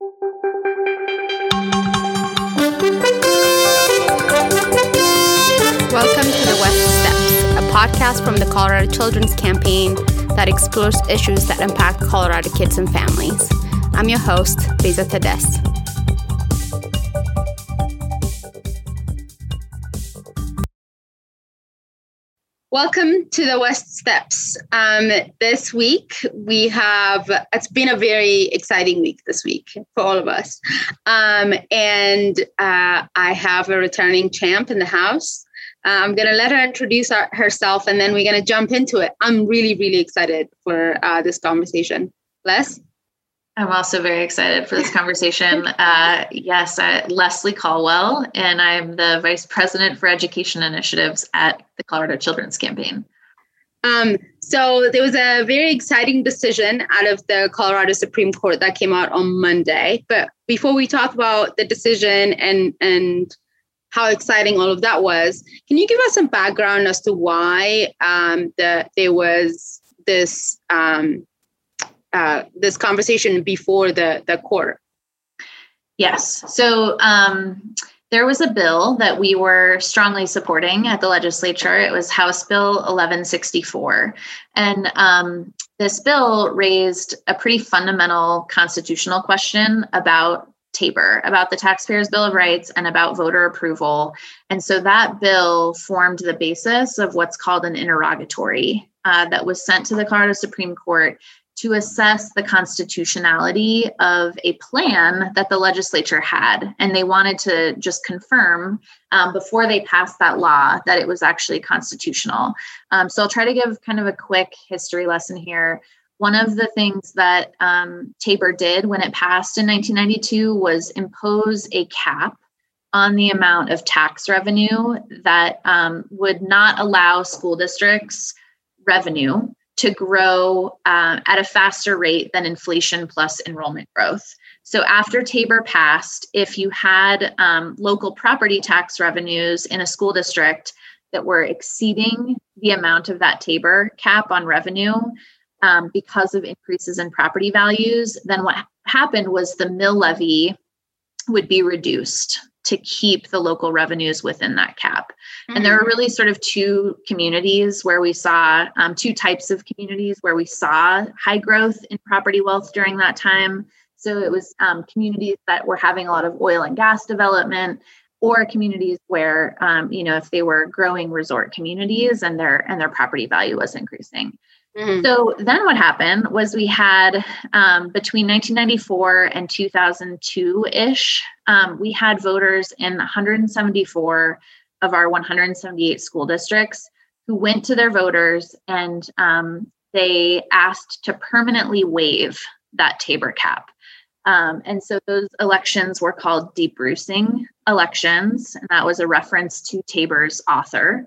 Welcome to the West Steps, a podcast from the Colorado Children's Campaign that explores issues that impact Colorado kids and families. I'm your host, Beza Tedes. Welcome to the West Steps. Um, this week we have, it's been a very exciting week this week for all of us. Um, and uh, I have a returning champ in the house. Uh, I'm going to let her introduce our, herself and then we're going to jump into it. I'm really, really excited for uh, this conversation. Les? I'm also very excited for this conversation. Uh, yes, I, Leslie Colwell, and I'm the Vice President for Education Initiatives at the Colorado Children's Campaign. Um, so there was a very exciting decision out of the Colorado Supreme Court that came out on Monday. But before we talk about the decision and and how exciting all of that was, can you give us some background as to why um, the, there was this um, uh, this conversation before the the court. Yes. So um, there was a bill that we were strongly supporting at the legislature. It was House Bill 1164. And um, this bill raised a pretty fundamental constitutional question about Tabor, about the Taxpayers' Bill of Rights, and about voter approval. And so that bill formed the basis of what's called an interrogatory uh, that was sent to the Colorado Supreme Court to assess the constitutionality of a plan that the legislature had. And they wanted to just confirm um, before they passed that law that it was actually constitutional. Um, so I'll try to give kind of a quick history lesson here. One of the things that um, Tabor did when it passed in 1992 was impose a cap on the amount of tax revenue that um, would not allow school districts revenue to grow uh, at a faster rate than inflation plus enrollment growth. So after Tabor passed, if you had um, local property tax revenues in a school district that were exceeding the amount of that Tabor cap on revenue um, because of increases in property values, then what happened was the mill levy would be reduced to keep the local revenues within that cap. Mm-hmm. And there are mm-hmm. really sort of two communities where we saw um, two types of communities where we saw high growth in property wealth during that time. So it was um, communities that were having a lot of oil and gas development, or communities where um, you know if they were growing resort communities and their and their property value was increasing. Mm-hmm. So then what happened was we had um, between 1994 and 2002 ish, um, we had voters in 174 of our 178 school districts who went to their voters and um, they asked to permanently waive that Tabor cap. Um, and so those elections were called debrucing elections, and that was a reference to Tabor's author.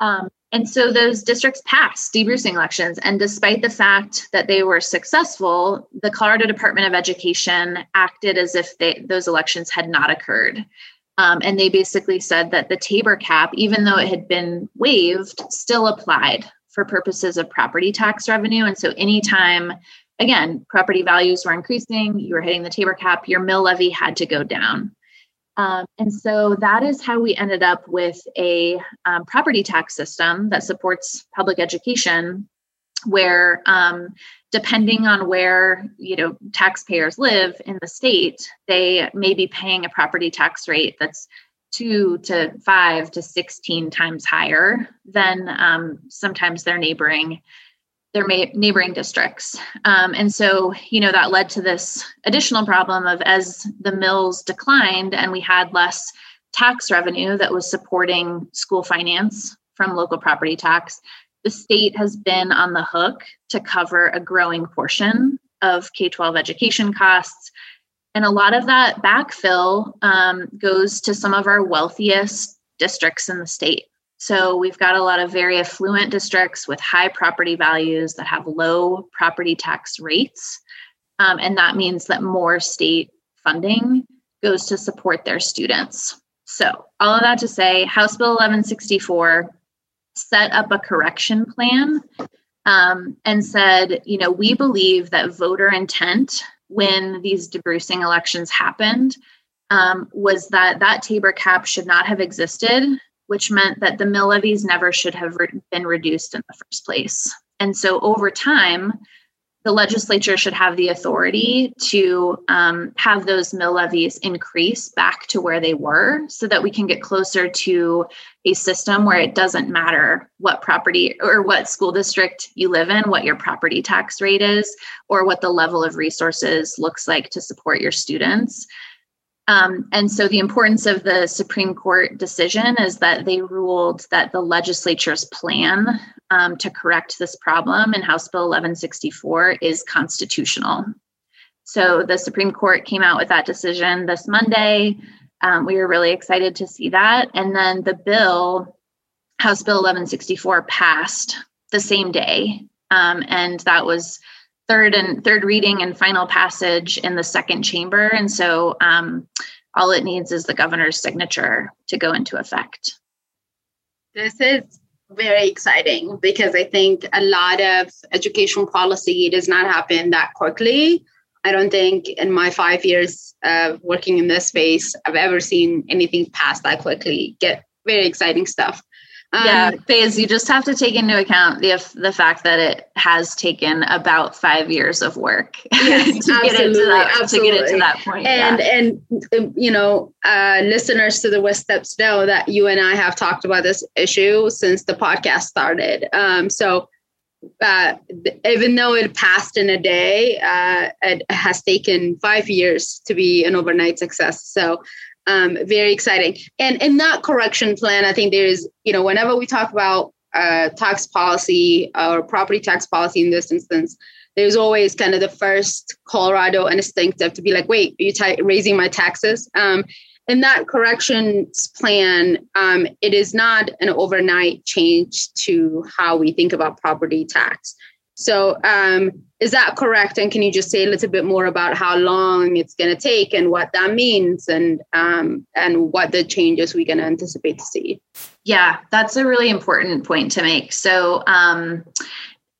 Um, and so those districts passed debrucing elections. And despite the fact that they were successful, the Colorado Department of Education acted as if they, those elections had not occurred. Um, and they basically said that the Tabor cap, even though it had been waived, still applied for purposes of property tax revenue. And so anytime, again, property values were increasing, you were hitting the Tabor cap, your mill levy had to go down. Um, and so that is how we ended up with a um, property tax system that supports public education, where um, depending on where you know taxpayers live in the state, they may be paying a property tax rate that's two to five to sixteen times higher than um, sometimes their neighboring their neighboring districts. Um, and so, you know, that led to this additional problem of as the mills declined and we had less tax revenue that was supporting school finance from local property tax, the state has been on the hook to cover a growing portion of K 12 education costs. And a lot of that backfill um, goes to some of our wealthiest districts in the state. So we've got a lot of very affluent districts with high property values that have low property tax rates. Um, and that means that more state funding goes to support their students. So, all of that to say, House Bill 1164 set up a correction plan um, and said, you know, we believe that voter intent when these debrucing elections happened um, was that that tabor cap should not have existed, which meant that the mill levies never should have re- been reduced in the first place. And so over time, the legislature should have the authority to um, have those mill levies increase back to where they were so that we can get closer to a system where it doesn't matter what property or what school district you live in, what your property tax rate is, or what the level of resources looks like to support your students. Um, and so the importance of the Supreme Court decision is that they ruled that the legislature's plan um, to correct this problem in House Bill 1164 is constitutional. So the Supreme Court came out with that decision this Monday. Um, we were really excited to see that. And then the bill, House Bill 1164, passed the same day. Um, and that was third and third reading and final passage in the second chamber. And so um, all it needs is the governor's signature to go into effect. This is very exciting because I think a lot of education policy does not happen that quickly. I don't think in my five years of working in this space, I've ever seen anything pass that quickly. Get very exciting stuff. Um, yeah, phase. You just have to take into account the the fact that it has taken about five years of work yes, to get it to that absolutely. to get it to that point. And yeah. and um, you know, uh, listeners to the West Steps know that you and I have talked about this issue since the podcast started. Um, so uh, even though it passed in a day, uh, it has taken five years to be an overnight success. So um, very exciting. And in that correction plan, I think there is, you know, whenever we talk about uh, tax policy or property tax policy in this instance, there's always kind of the first Colorado instinctive to be like, wait, are you t- raising my taxes? Um, in that corrections plan, um, it is not an overnight change to how we think about property tax. So, um, is that correct? And can you just say a little bit more about how long it's going to take and what that means, and um, and what the changes we can anticipate to see? Yeah, that's a really important point to make. So, um,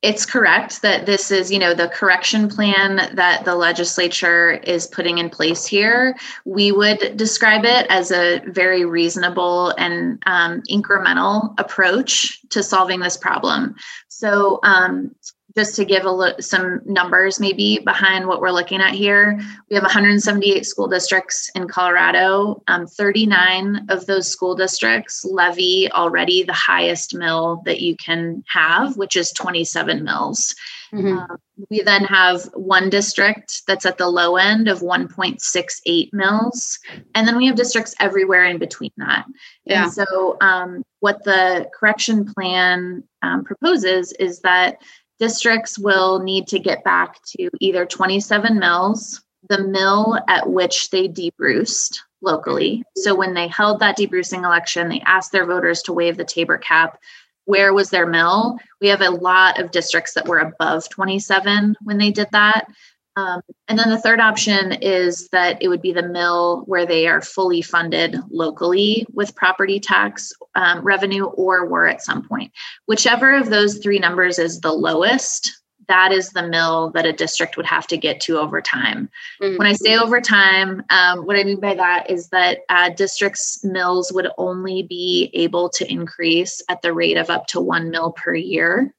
it's correct that this is you know the correction plan that the legislature is putting in place here we would describe it as a very reasonable and um, incremental approach to solving this problem so um, just to give a lo- some numbers maybe behind what we're looking at here, we have 178 school districts in Colorado. Um, 39 of those school districts levy already the highest mill that you can have, which is 27 mills. Mm-hmm. Um, we then have one district that's at the low end of 1.68 mills, and then we have districts everywhere in between that. Yeah. And so, um, what the correction plan um, proposes is that districts will need to get back to either 27 mills, the mill at which they debruced locally. Mm-hmm. So when they held that debrucing election, they asked their voters to waive the Tabor cap. Where was their mill? We have a lot of districts that were above 27 when they did that. Um, and then the third option is that it would be the mill where they are fully funded locally with property tax um, revenue or were at some point. Whichever of those three numbers is the lowest, that is the mill that a district would have to get to over time. Mm-hmm. When I say over time, um, what I mean by that is that uh, districts' mills would only be able to increase at the rate of up to one mill per year.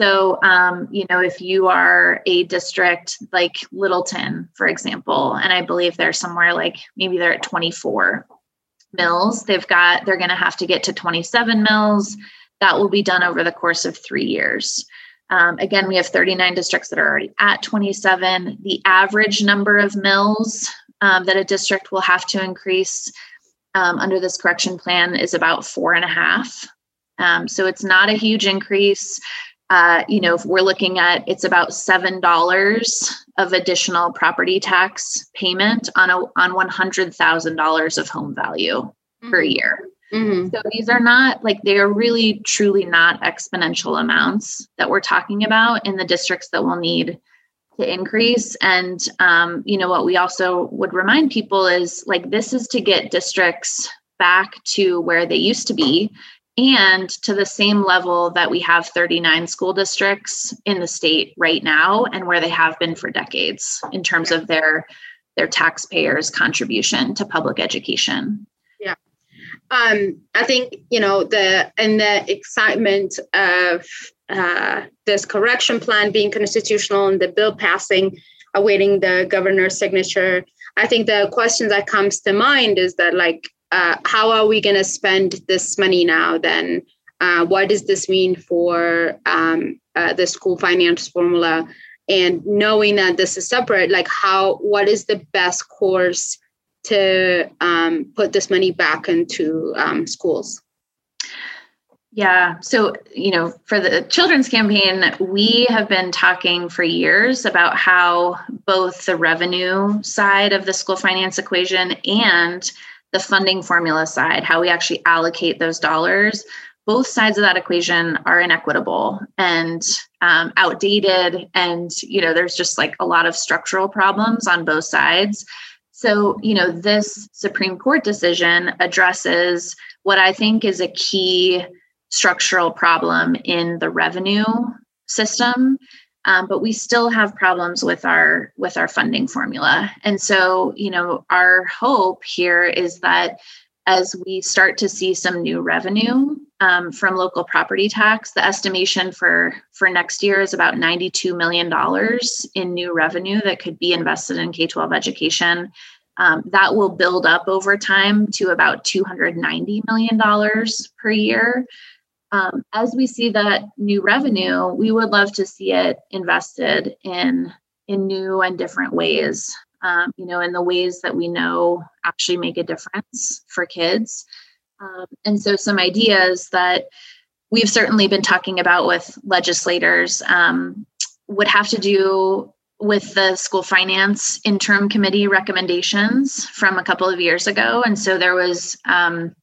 So, um, you know, if you are a district like Littleton, for example, and I believe they're somewhere like maybe they're at 24 mills, they've got, they're going to have to get to 27 mills. That will be done over the course of three years. Um, again, we have 39 districts that are already at 27. The average number of mills um, that a district will have to increase um, under this correction plan is about four and a half. Um, so it's not a huge increase uh, you know, if we're looking at it's about seven dollars of additional property tax payment on a on one hundred thousand dollars of home value mm-hmm. per year. Mm-hmm. So these are not like they are really truly not exponential amounts that we're talking about in the districts that will need to increase. And um, you know what we also would remind people is like this is to get districts back to where they used to be and to the same level that we have 39 school districts in the state right now and where they have been for decades in terms of their their taxpayers contribution to public education. Yeah. Um, i think you know the and the excitement of uh, this correction plan being constitutional and the bill passing awaiting the governor's signature i think the question that comes to mind is that like uh, how are we going to spend this money now then? Uh, what does this mean for um, uh, the school finance formula? And knowing that this is separate, like how, what is the best course to um, put this money back into um, schools? Yeah. So, you know, for the children's campaign, we have been talking for years about how both the revenue side of the school finance equation and the funding formula side, how we actually allocate those dollars, both sides of that equation are inequitable and um, outdated. And, you know, there's just like a lot of structural problems on both sides. So, you know, this Supreme Court decision addresses what I think is a key structural problem in the revenue system um, but we still have problems with our with our funding formula. And so you know our hope here is that as we start to see some new revenue um, from local property tax the estimation for for next year is about 92 million dollars in new revenue that could be invested in k-12 education. Um, that will build up over time to about 290 million dollars per year um, as we see that new revenue, we would love to see it invested in in new and different ways. Um, you know, in the ways that we know actually make a difference for kids. Um, and so, some ideas that we've certainly been talking about with legislators um, would have to do with the school finance interim committee recommendations from a couple of years ago. And so there was um,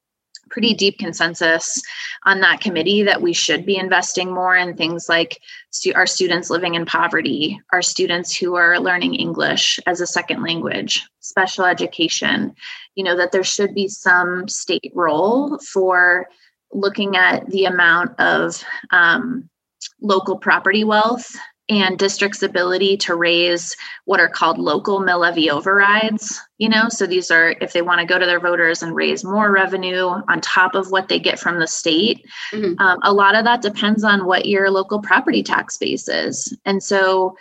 pretty deep consensus on that committee that we should be investing more in things like stu- our students living in poverty, our students who are learning English as a second language, special education, you know, that there should be some state role for looking at the amount of um, local property wealth and districts' ability to raise what are called local mill levy overrides. You know, so these are if they want to go to their voters and raise more revenue on top of what they get from the state. Mm-hmm. Um, a lot of that depends on what your local property tax base is, and so.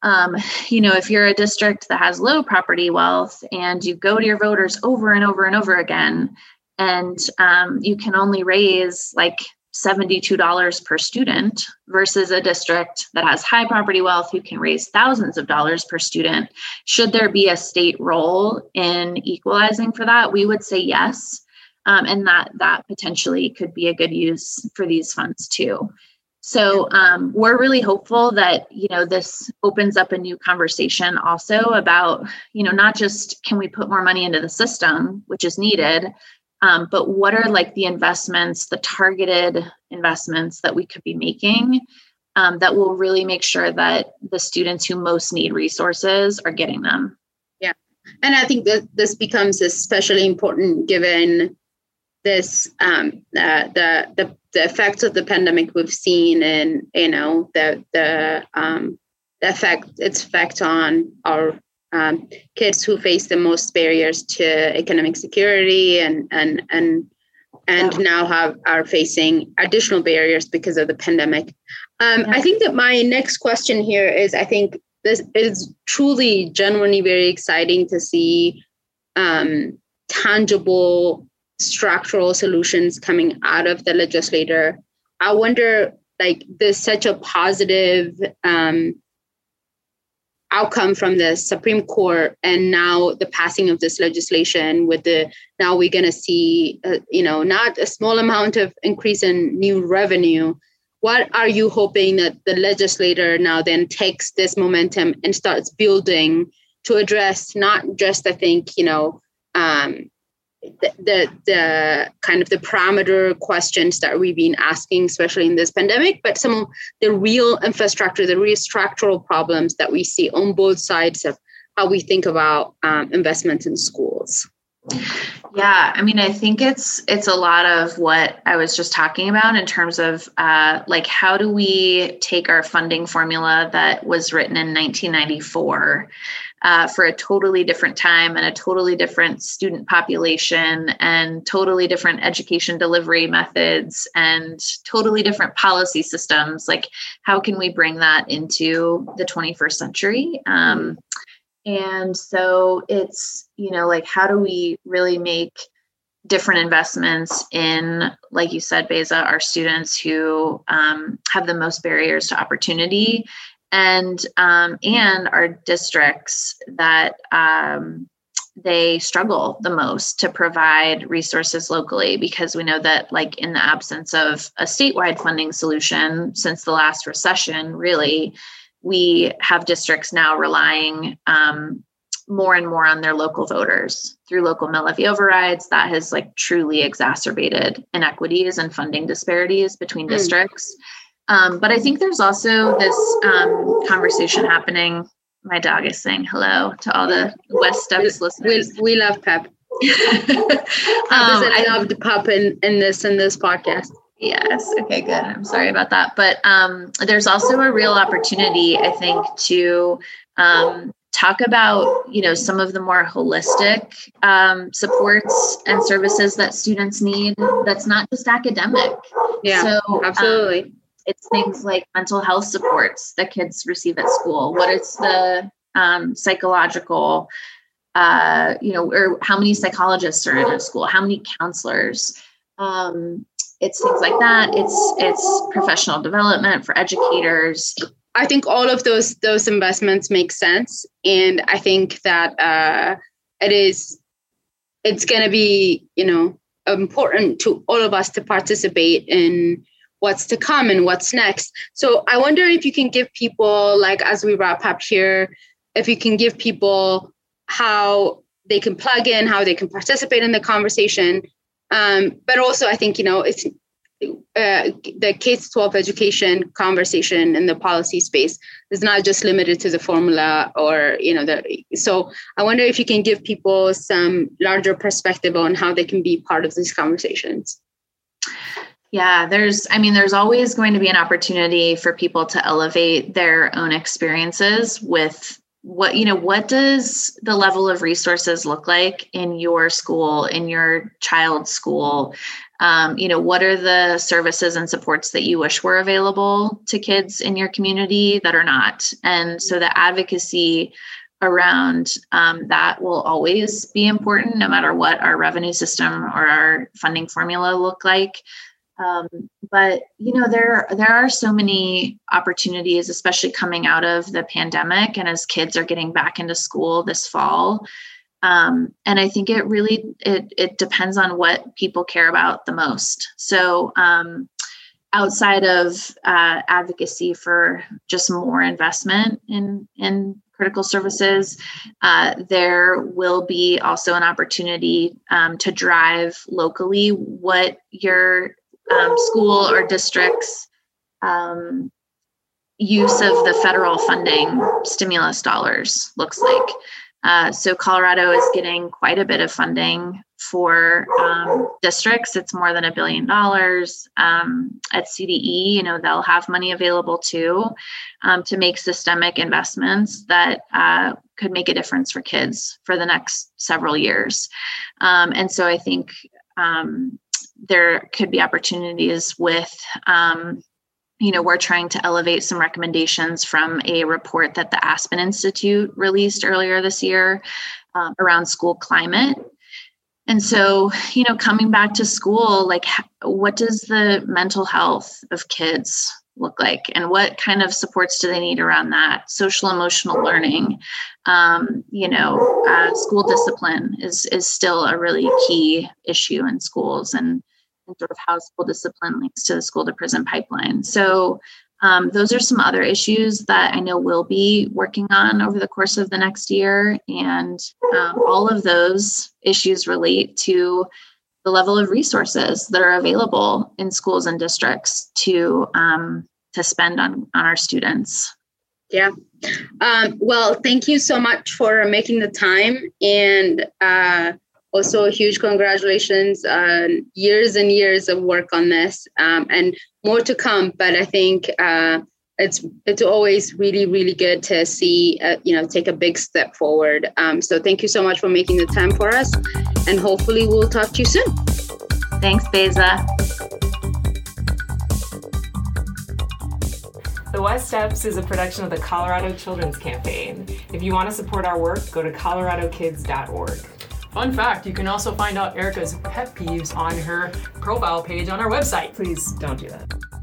Um, you know, if you're a district that has low property wealth and you go to your voters over and over and over again, and um, you can only raise like $72 per student versus a district that has high property wealth who can raise thousands of dollars per student. Should there be a state role in equalizing for that? We would say yes. Um, and that that potentially could be a good use for these funds too. So um, we're really hopeful that you know this opens up a new conversation also about you know not just can we put more money into the system, which is needed, um, but what are like the investments, the targeted investments that we could be making um, that will really make sure that the students who most need resources are getting them? Yeah. And I think that this becomes especially important given this um, uh, the, the the effects of the pandemic we've seen and you know the the um, the effect its effect on our um, kids who face the most barriers to economic security and and and and now have are facing additional barriers because of the pandemic. Um, I think that my next question here is I think this is truly genuinely very exciting to see um, tangible structural solutions coming out of the legislator. I wonder, like, there's such a positive um, outcome from the Supreme Court and now the passing of this legislation with the now we're going to see uh, you know not a small amount of increase in new revenue. What are you hoping that the legislator now then takes this momentum and starts building to address not just i think you know um, the, the, the kind of the parameter questions that we've been asking, especially in this pandemic, but some of the real infrastructure, the real structural problems that we see on both sides of how we think about um, investments in schools. Yeah, I mean, I think it's it's a lot of what I was just talking about in terms of uh, like how do we take our funding formula that was written in 1994 uh, for a totally different time and a totally different student population and totally different education delivery methods and totally different policy systems. Like, how can we bring that into the 21st century? Um, and so it's, you know, like, how do we really make different investments in, like you said, Beza, our students who um, have the most barriers to opportunity and um, and our districts that um, they struggle the most to provide resources locally because we know that like in the absence of a statewide funding solution since the last recession really we have districts now relying um, more and more on their local voters through local mill levy overrides that has like truly exacerbated inequities and funding disparities between mm. districts um, but I think there's also this um, conversation happening. My dog is saying hello to all the West Steps listeners. We, we love Pep. um, I love the pup in, in this in this podcast. Yes. Okay, good. I'm sorry about that. But um, there's also a real opportunity, I think, to um, talk about you know some of the more holistic um, supports and services that students need that's not just academic yeah so absolutely um, it's things like mental health supports that kids receive at school. What is the um, psychological, uh, you know, or how many psychologists are in a school? How many counselors? Um, it's things like that. It's it's professional development for educators. I think all of those those investments make sense, and I think that uh, it is it's going to be you know important to all of us to participate in what's to come and what's next. So I wonder if you can give people, like as we wrap up here, if you can give people how they can plug in, how they can participate in the conversation. Um, but also, I think you know it's uh, the K 12 education conversation in the policy space is not just limited to the formula or you know the so i wonder if you can give people some larger perspective on how they can be part of these conversations yeah, there's, I mean, there's always going to be an opportunity for people to elevate their own experiences with what, you know, what does the level of resources look like in your school, in your child's school? Um, you know, what are the services and supports that you wish were available to kids in your community that are not? And so the advocacy around um, that will always be important no matter what our revenue system or our funding formula look like um, but you know there there are so many opportunities especially coming out of the pandemic and as kids are getting back into school this fall. Um, and i think it really it, it depends on what people care about the most. So um, outside of uh, advocacy for just more investment in in critical services uh, there will be also an opportunity um, to drive locally what your um, school or districts um, use of the federal funding stimulus dollars looks like. Uh, so Colorado is getting quite a bit of funding for um, districts. It's more than a billion dollars. Um, at CDE, you know, they'll have money available too um, to make systemic investments that uh, could make a difference for kids for the next several years. Um, and so I think um, there could be opportunities with um, you know we're trying to elevate some recommendations from a report that the aspen institute released earlier this year um, around school climate. And so you know coming back to school like what does the mental health of kids look like and what kind of supports do they need around that social emotional learning um, you know uh, school discipline is is still a really key issue in schools and and sort of how school discipline links to the school to prison pipeline. So um, those are some other issues that I know we'll be working on over the course of the next year. And um, all of those issues relate to the level of resources that are available in schools and districts to um, to spend on on our students. Yeah. Um, well, thank you so much for making the time and uh, also huge congratulations on years and years of work on this um, and more to come. But I think uh, it's it's always really really good to see uh, you know take a big step forward. Um, so thank you so much for making the time for us, and hopefully we'll talk to you soon. Thanks, Beza. The West Steps is a production of the Colorado Children's Campaign. If you want to support our work, go to coloradokids.org. Fun fact you can also find out Erica's pet peeves on her profile page on our website. Please don't do that.